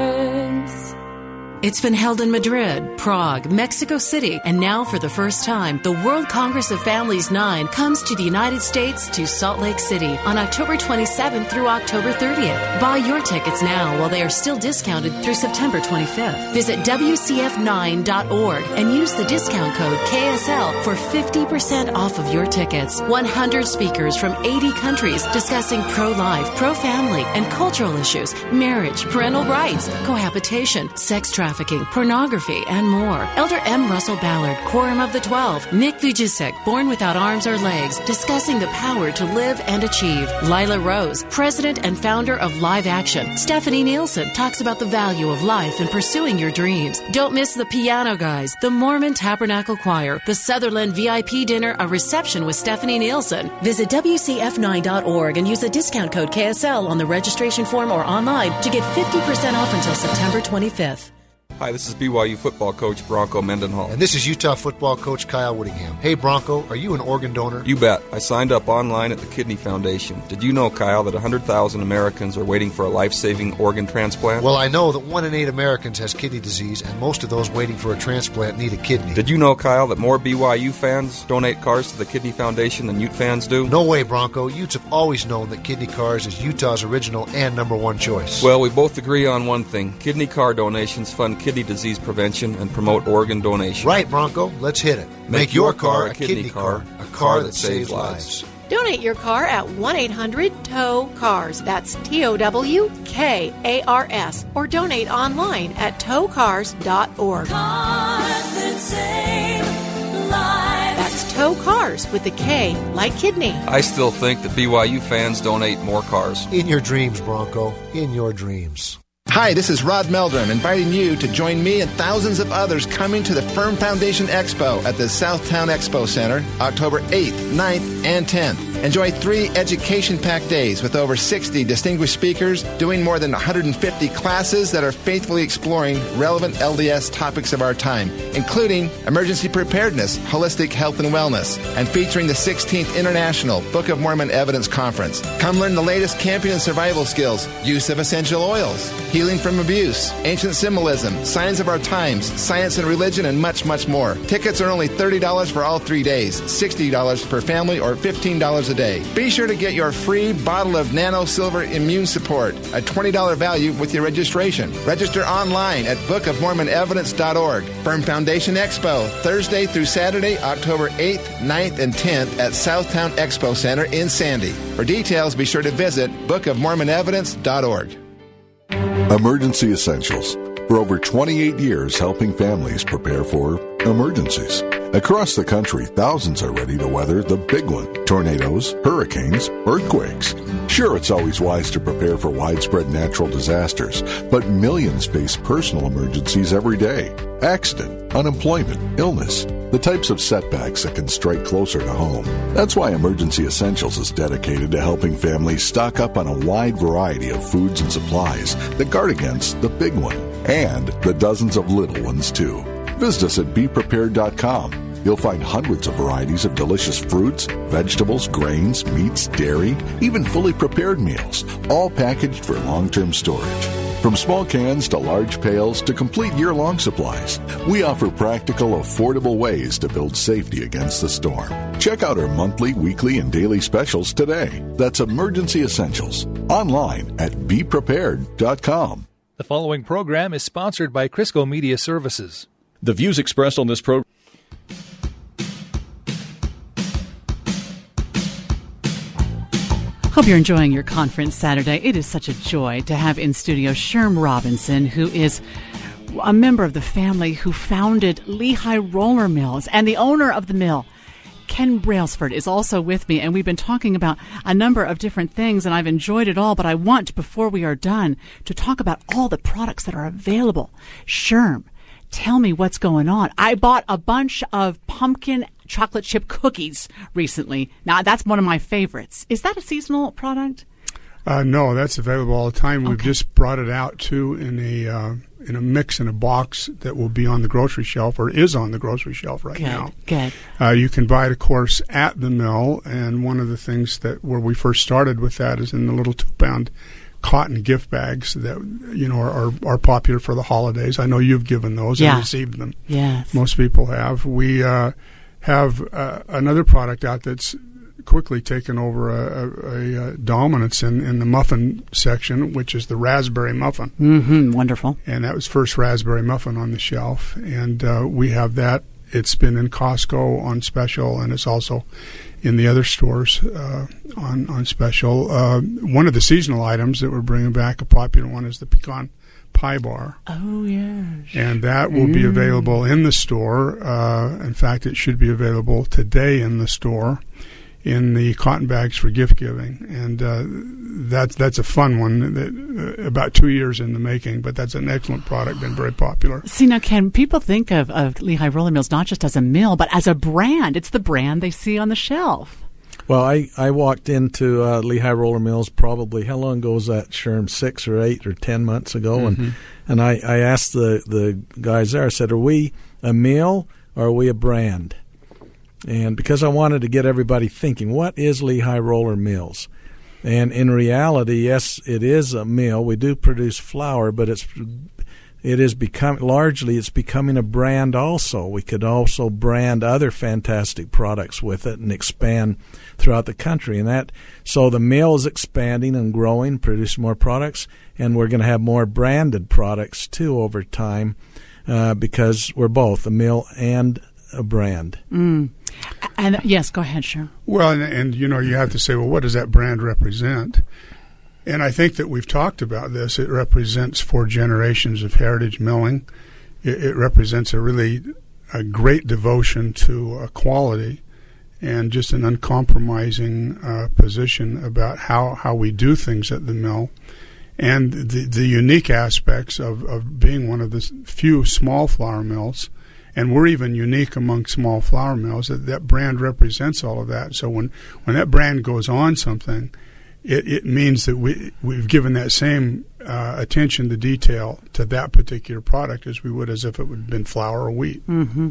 It's been held in Madrid, Prague, Mexico City, and now for the first time, the World Congress of Families 9 comes to the United States to Salt Lake City on October 27th through October 30th. Buy your tickets now while they are still discounted through September 25th. Visit WCF9.org and use the discount code KSL for 50% off of your tickets. 100 speakers from 80 countries discussing pro life, pro family, and cultural issues, marriage, parental rights, cohabitation, sex trafficking trafficking, pornography, and more. Elder M. Russell Ballard, Quorum of the Twelve, Nick Vujicic, Born Without Arms or Legs, discussing the power to live and achieve. Lila Rose, President and founder of Live Action. Stephanie Nielsen talks about the value of life and pursuing your dreams. Don't miss the Piano Guys, the Mormon Tabernacle Choir, the Sutherland VIP dinner, a reception with Stephanie Nielsen. Visit WCF9.org and use the discount code KSL on the registration form or online to get 50% off until September 25th. Hi, this is BYU football coach Bronco Mendenhall. And this is Utah football coach Kyle Whittingham. Hey, Bronco, are you an organ donor? You bet. I signed up online at the Kidney Foundation. Did you know, Kyle, that 100,000 Americans are waiting for a life saving organ transplant? Well, I know that one in eight Americans has kidney disease, and most of those waiting for a transplant need a kidney. Did you know, Kyle, that more BYU fans donate cars to the Kidney Foundation than Ute fans do? No way, Bronco. Utes have always known that kidney cars is Utah's original and number one choice. Well, we both agree on one thing kidney car donations fund kidney disease prevention prevention and promote organ donation. Right, Bronco. Let's hit it. Make, Make your, car, a kidney car, a car that saves lives. Donate your car at 1 800 TOW CARS. That's T O W K A R S. Or donate online at towcars.org. Cars that save lives. Tow Cars with the K like kidney. I still think that BYU fans donate more cars. In your dreams, Bronco. In your dreams. Hi, this is Rod Meldrum inviting you to join me and thousands of others coming to the Firm Foundation Expo at the Southtown Expo Center October 8th, 9th, and 10th. Enjoy three education packed days with over 60 distinguished speakers doing more than 150 classes that are faithfully exploring relevant LDS topics of our time, including emergency preparedness, holistic health and wellness, and featuring the 16th International Book of Mormon Evidence Conference. Come learn the latest camping and survival skills, use of essential oils, healing from abuse, ancient symbolism, signs of our times, science and religion, and much, much more. Tickets are only $30 for all three days, $60 per family, or $15 a day. Be sure to get your free bottle of Nano Silver Immune Support, a $20 value with your registration. Register online at bookofmormonevidence.org. Firm Foundation Expo, Thursday through Saturday, October 8th, 9th, and 10th at Southtown Expo Center in Sandy. For details, be sure to visit bookofmormonevidence.org. Emergency Essentials. For over 28 years, helping families prepare for emergencies. Across the country, thousands are ready to weather the big one tornadoes, hurricanes, earthquakes. Sure, it's always wise to prepare for widespread natural disasters, but millions face personal emergencies every day accident, unemployment, illness, the types of setbacks that can strike closer to home. That's why Emergency Essentials is dedicated to helping families stock up on a wide variety of foods and supplies that guard against the big one and the dozens of little ones, too. Visit us at beprepared.com. You'll find hundreds of varieties of delicious fruits, vegetables, grains, meats, dairy, even fully prepared meals, all packaged for long term storage. From small cans to large pails to complete year long supplies, we offer practical, affordable ways to build safety against the storm. Check out our monthly, weekly, and daily specials today. That's Emergency Essentials. Online at beprepared.com. The following program is sponsored by Crisco Media Services. The views expressed on this program. Hope you're enjoying your conference Saturday. It is such a joy to have in studio Sherm Robinson, who is a member of the family who founded Lehi Roller Mills and the owner of the mill. Ken Brailsford is also with me, and we've been talking about a number of different things, and I've enjoyed it all. But I want, before we are done, to talk about all the products that are available. Sherm, tell me what's going on. I bought a bunch of pumpkin chocolate chip cookies recently. Now, that's one of my favorites. Is that a seasonal product? Uh, no, that's available all the time. We've just brought it out too in a uh, in a mix in a box that will be on the grocery shelf or is on the grocery shelf right Good, now. good. Uh, you can buy it, of course, at the mill. And one of the things that where we first started with that is in the little two pound cotton gift bags that you know are, are, are popular for the holidays. I know you've given those Yeah. and received them. Yes. Most people have. We uh, have uh, another product out that's quickly taken over a, a, a dominance in, in the muffin section, which is the raspberry muffin. Mm-hmm. Wonderful. And that was first raspberry muffin on the shelf. And uh, we have that. It's been in Costco on special, and it's also in the other stores uh, on on special. Uh, one of the seasonal items that we're bringing back, a popular one, is the pecan pie bar Oh, yes. and that will be Mm. available in the store. Uh, in fact, it should be available today in the store in the cotton bags for gift giving, and uh, that's that's a fun one. That, uh, about two years in the making, but that's an excellent product and very popular. See, now, can people think of, of Lehi Roller Mills not just as a mill, but as a brand? It's the brand they see on the shelf. Well, I, I walked into uh, Lehi Roller Mills probably how long ago was that, Sherm? Six or eight or ten months ago, Mhm. and and I, I asked the the guys there. I said, "Are we a mill or are we a brand?" And because I wanted to get everybody thinking, what is Lehi Roller Mills? And in reality, yes, it is a mill. We do produce flour, but it's it is becoming largely it's becoming a brand also. We could also brand other fantastic products with it and expand throughout the country. And that so the mill is expanding and growing, producing more products, and we're going to have more branded products too over time uh, because we're both a mill and a brand. Mm. And yes, go ahead, sure. Well, and, and you know, you have to say, well, what does that brand represent? And I think that we've talked about this. It represents four generations of heritage milling. It, it represents a really a great devotion to uh, quality and just an uncompromising uh, position about how, how we do things at the mill and the, the unique aspects of, of being one of the few small flour mills. And we're even unique among small flour mills. That, that brand represents all of that. So when, when that brand goes on something, it, it means that we, we've given that same uh, attention to detail to that particular product as we would as if it would have been flour or wheat. Mm-hmm.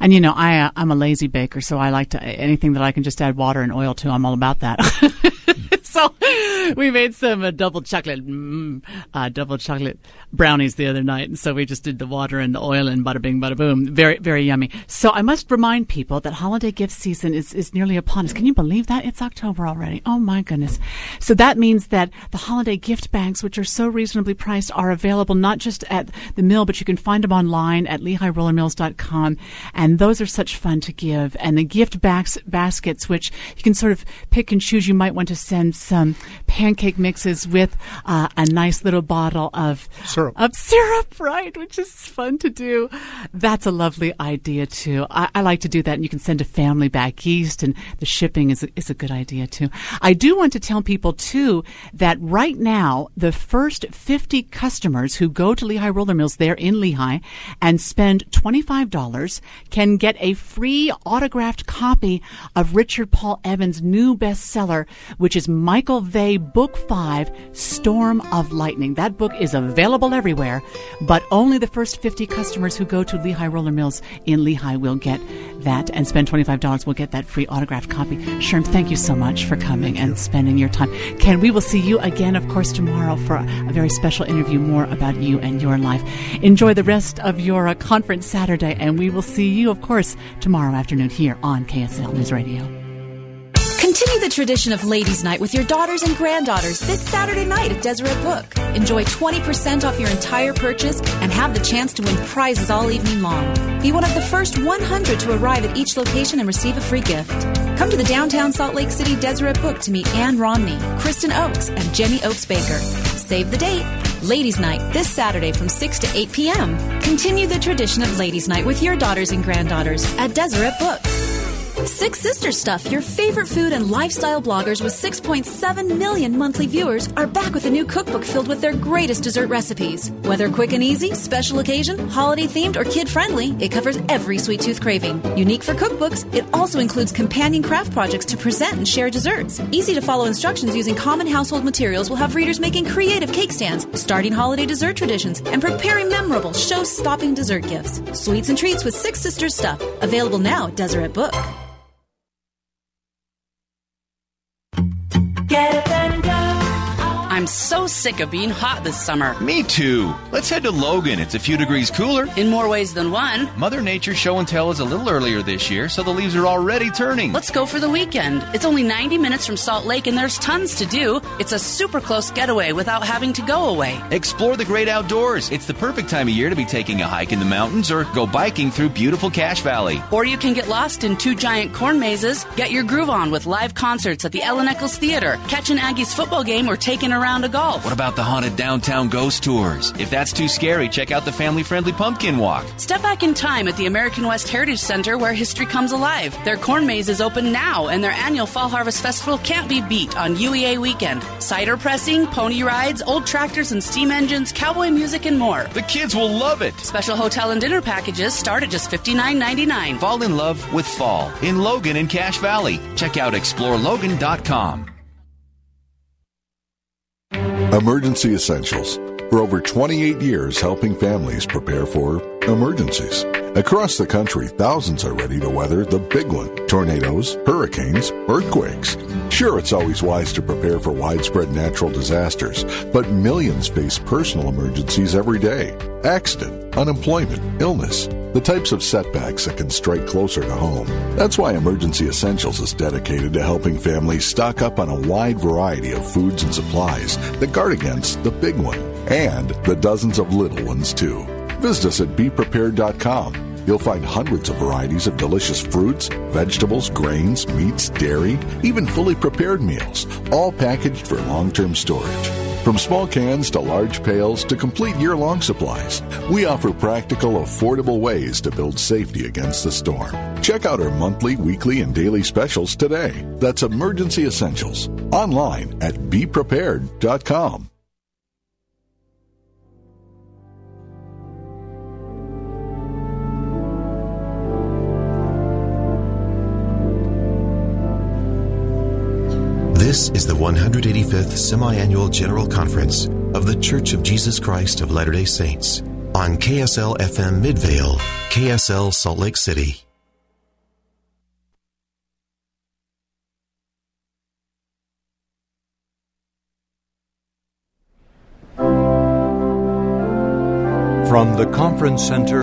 And you know, I uh, I'm a lazy baker, so I like to anything that I can just add water and oil to. I'm all about that. so we made some uh, double chocolate, mm, uh, double chocolate brownies the other night, and so we just did the water and the oil and bada bing, bada boom. Very, very yummy. So I must remind people that holiday gift season is is nearly upon us. Can you believe that it's October already? Oh my goodness! So that means that the holiday gift bags, which are so reasonably priced, are available not just at the mill, but you can find them online at LehiRollerMills.com, and those are such fun to give. And the gift bas- baskets, which you can sort of pick and choose. You might want to send some pancake mixes with uh, a nice little bottle of syrup. Of syrup, right? Which is fun to do. That's a lovely idea too. I, I like to do that, and you can send a family back east, and the shipping is a, is a good idea too. I do want to tell people too that right now the first 50 customers who go to Lehi Roller Mills there in Lehi and spend $25 can get a free autographed copy of Richard Paul Evans' new bestseller, which is Michael Vey Book 5, Storm of Lightning. That book is available everywhere, but only the first 50 customers who go to Lehi Roller Mills in Lehi will get that and spend $25 will get that free autographed copy. Sherm, thank you so much for coming and spending your time. Ken, we will see you again, of course, tomorrow for a, a very special interview more about you and your life. Enjoy the rest of your uh, conference Saturday, and we will see you, of course, tomorrow afternoon here on KSL News Radio. Continue the tradition of Ladies' Night with your daughters and granddaughters this Saturday night at Deseret Book. Enjoy 20% off your entire purchase and have the chance to win prizes all evening long. Be one of the first 100 to arrive at each location and receive a free gift. Come to the downtown Salt Lake City Deseret Book to meet Ann Romney, Kristen Oaks, and Jenny Oaks Baker. Save the date. Ladies' Night this Saturday from 6 to 8 p.m. Continue the tradition of Ladies' Night with your daughters and granddaughters at Deseret Book. Six Sister Stuff, your favorite food and lifestyle bloggers with 6.7 million monthly viewers, are back with a new cookbook filled with their greatest dessert recipes. Whether quick and easy, special occasion, holiday themed, or kid friendly, it covers every sweet tooth craving. Unique for cookbooks, it also includes companion craft projects to present and share desserts. Easy to follow instructions using common household materials will have readers making creative cake stands, starting holiday dessert traditions, and preparing memorable show stopping dessert gifts. Sweets and treats with Six Sisters Stuff, available now at Deseret Book. Get go. I'm so sick of being hot this summer. Me too. Let's head to Logan. It's a few degrees cooler. In more ways than one. Mother Nature's show and tell is a little earlier this year, so the leaves are already turning. Let's go for the weekend. It's only 90 minutes from Salt Lake and there's tons to do. It's a super close getaway without having to go away. Explore the great outdoors. It's the perfect time of year to be taking a hike in the mountains or go biking through beautiful Cache Valley. Or you can get lost in two giant corn mazes, get your groove on with live concerts at the Ellen Eccles Theater, catch an Aggies football game, or take a round of golf. What about the haunted downtown ghost tours? If that's too scary, check out the family friendly pumpkin walk. Step back in time at the American West Heritage Center where history comes alive. Their corn maze is open now, and their annual Fall Harvest Festival can't be beat on UEA weekend. Cider pressing, pony rides, old tractors and steam engines, cowboy music, and more. The kids will love it. Special hotel and dinner packages start at just $59.99. Fall in love with fall in Logan and Cache Valley. Check out explorelogan.com. Emergency Essentials. For over 28 years, helping families prepare for emergencies. Across the country, thousands are ready to weather the big one tornadoes, hurricanes, earthquakes. Sure, it's always wise to prepare for widespread natural disasters, but millions face personal emergencies every day accident, unemployment, illness, the types of setbacks that can strike closer to home. That's why Emergency Essentials is dedicated to helping families stock up on a wide variety of foods and supplies that guard against the big one and the dozens of little ones, too. Visit us at beprepared.com. You'll find hundreds of varieties of delicious fruits, vegetables, grains, meats, dairy, even fully prepared meals, all packaged for long term storage. From small cans to large pails to complete year long supplies, we offer practical, affordable ways to build safety against the storm. Check out our monthly, weekly, and daily specials today. That's Emergency Essentials. Online at beprepared.com. This is the 185th Semi-Annual General Conference of The Church of Jesus Christ of Latter-day Saints on KSL FM Midvale, KSL Salt Lake City. From the Conference Center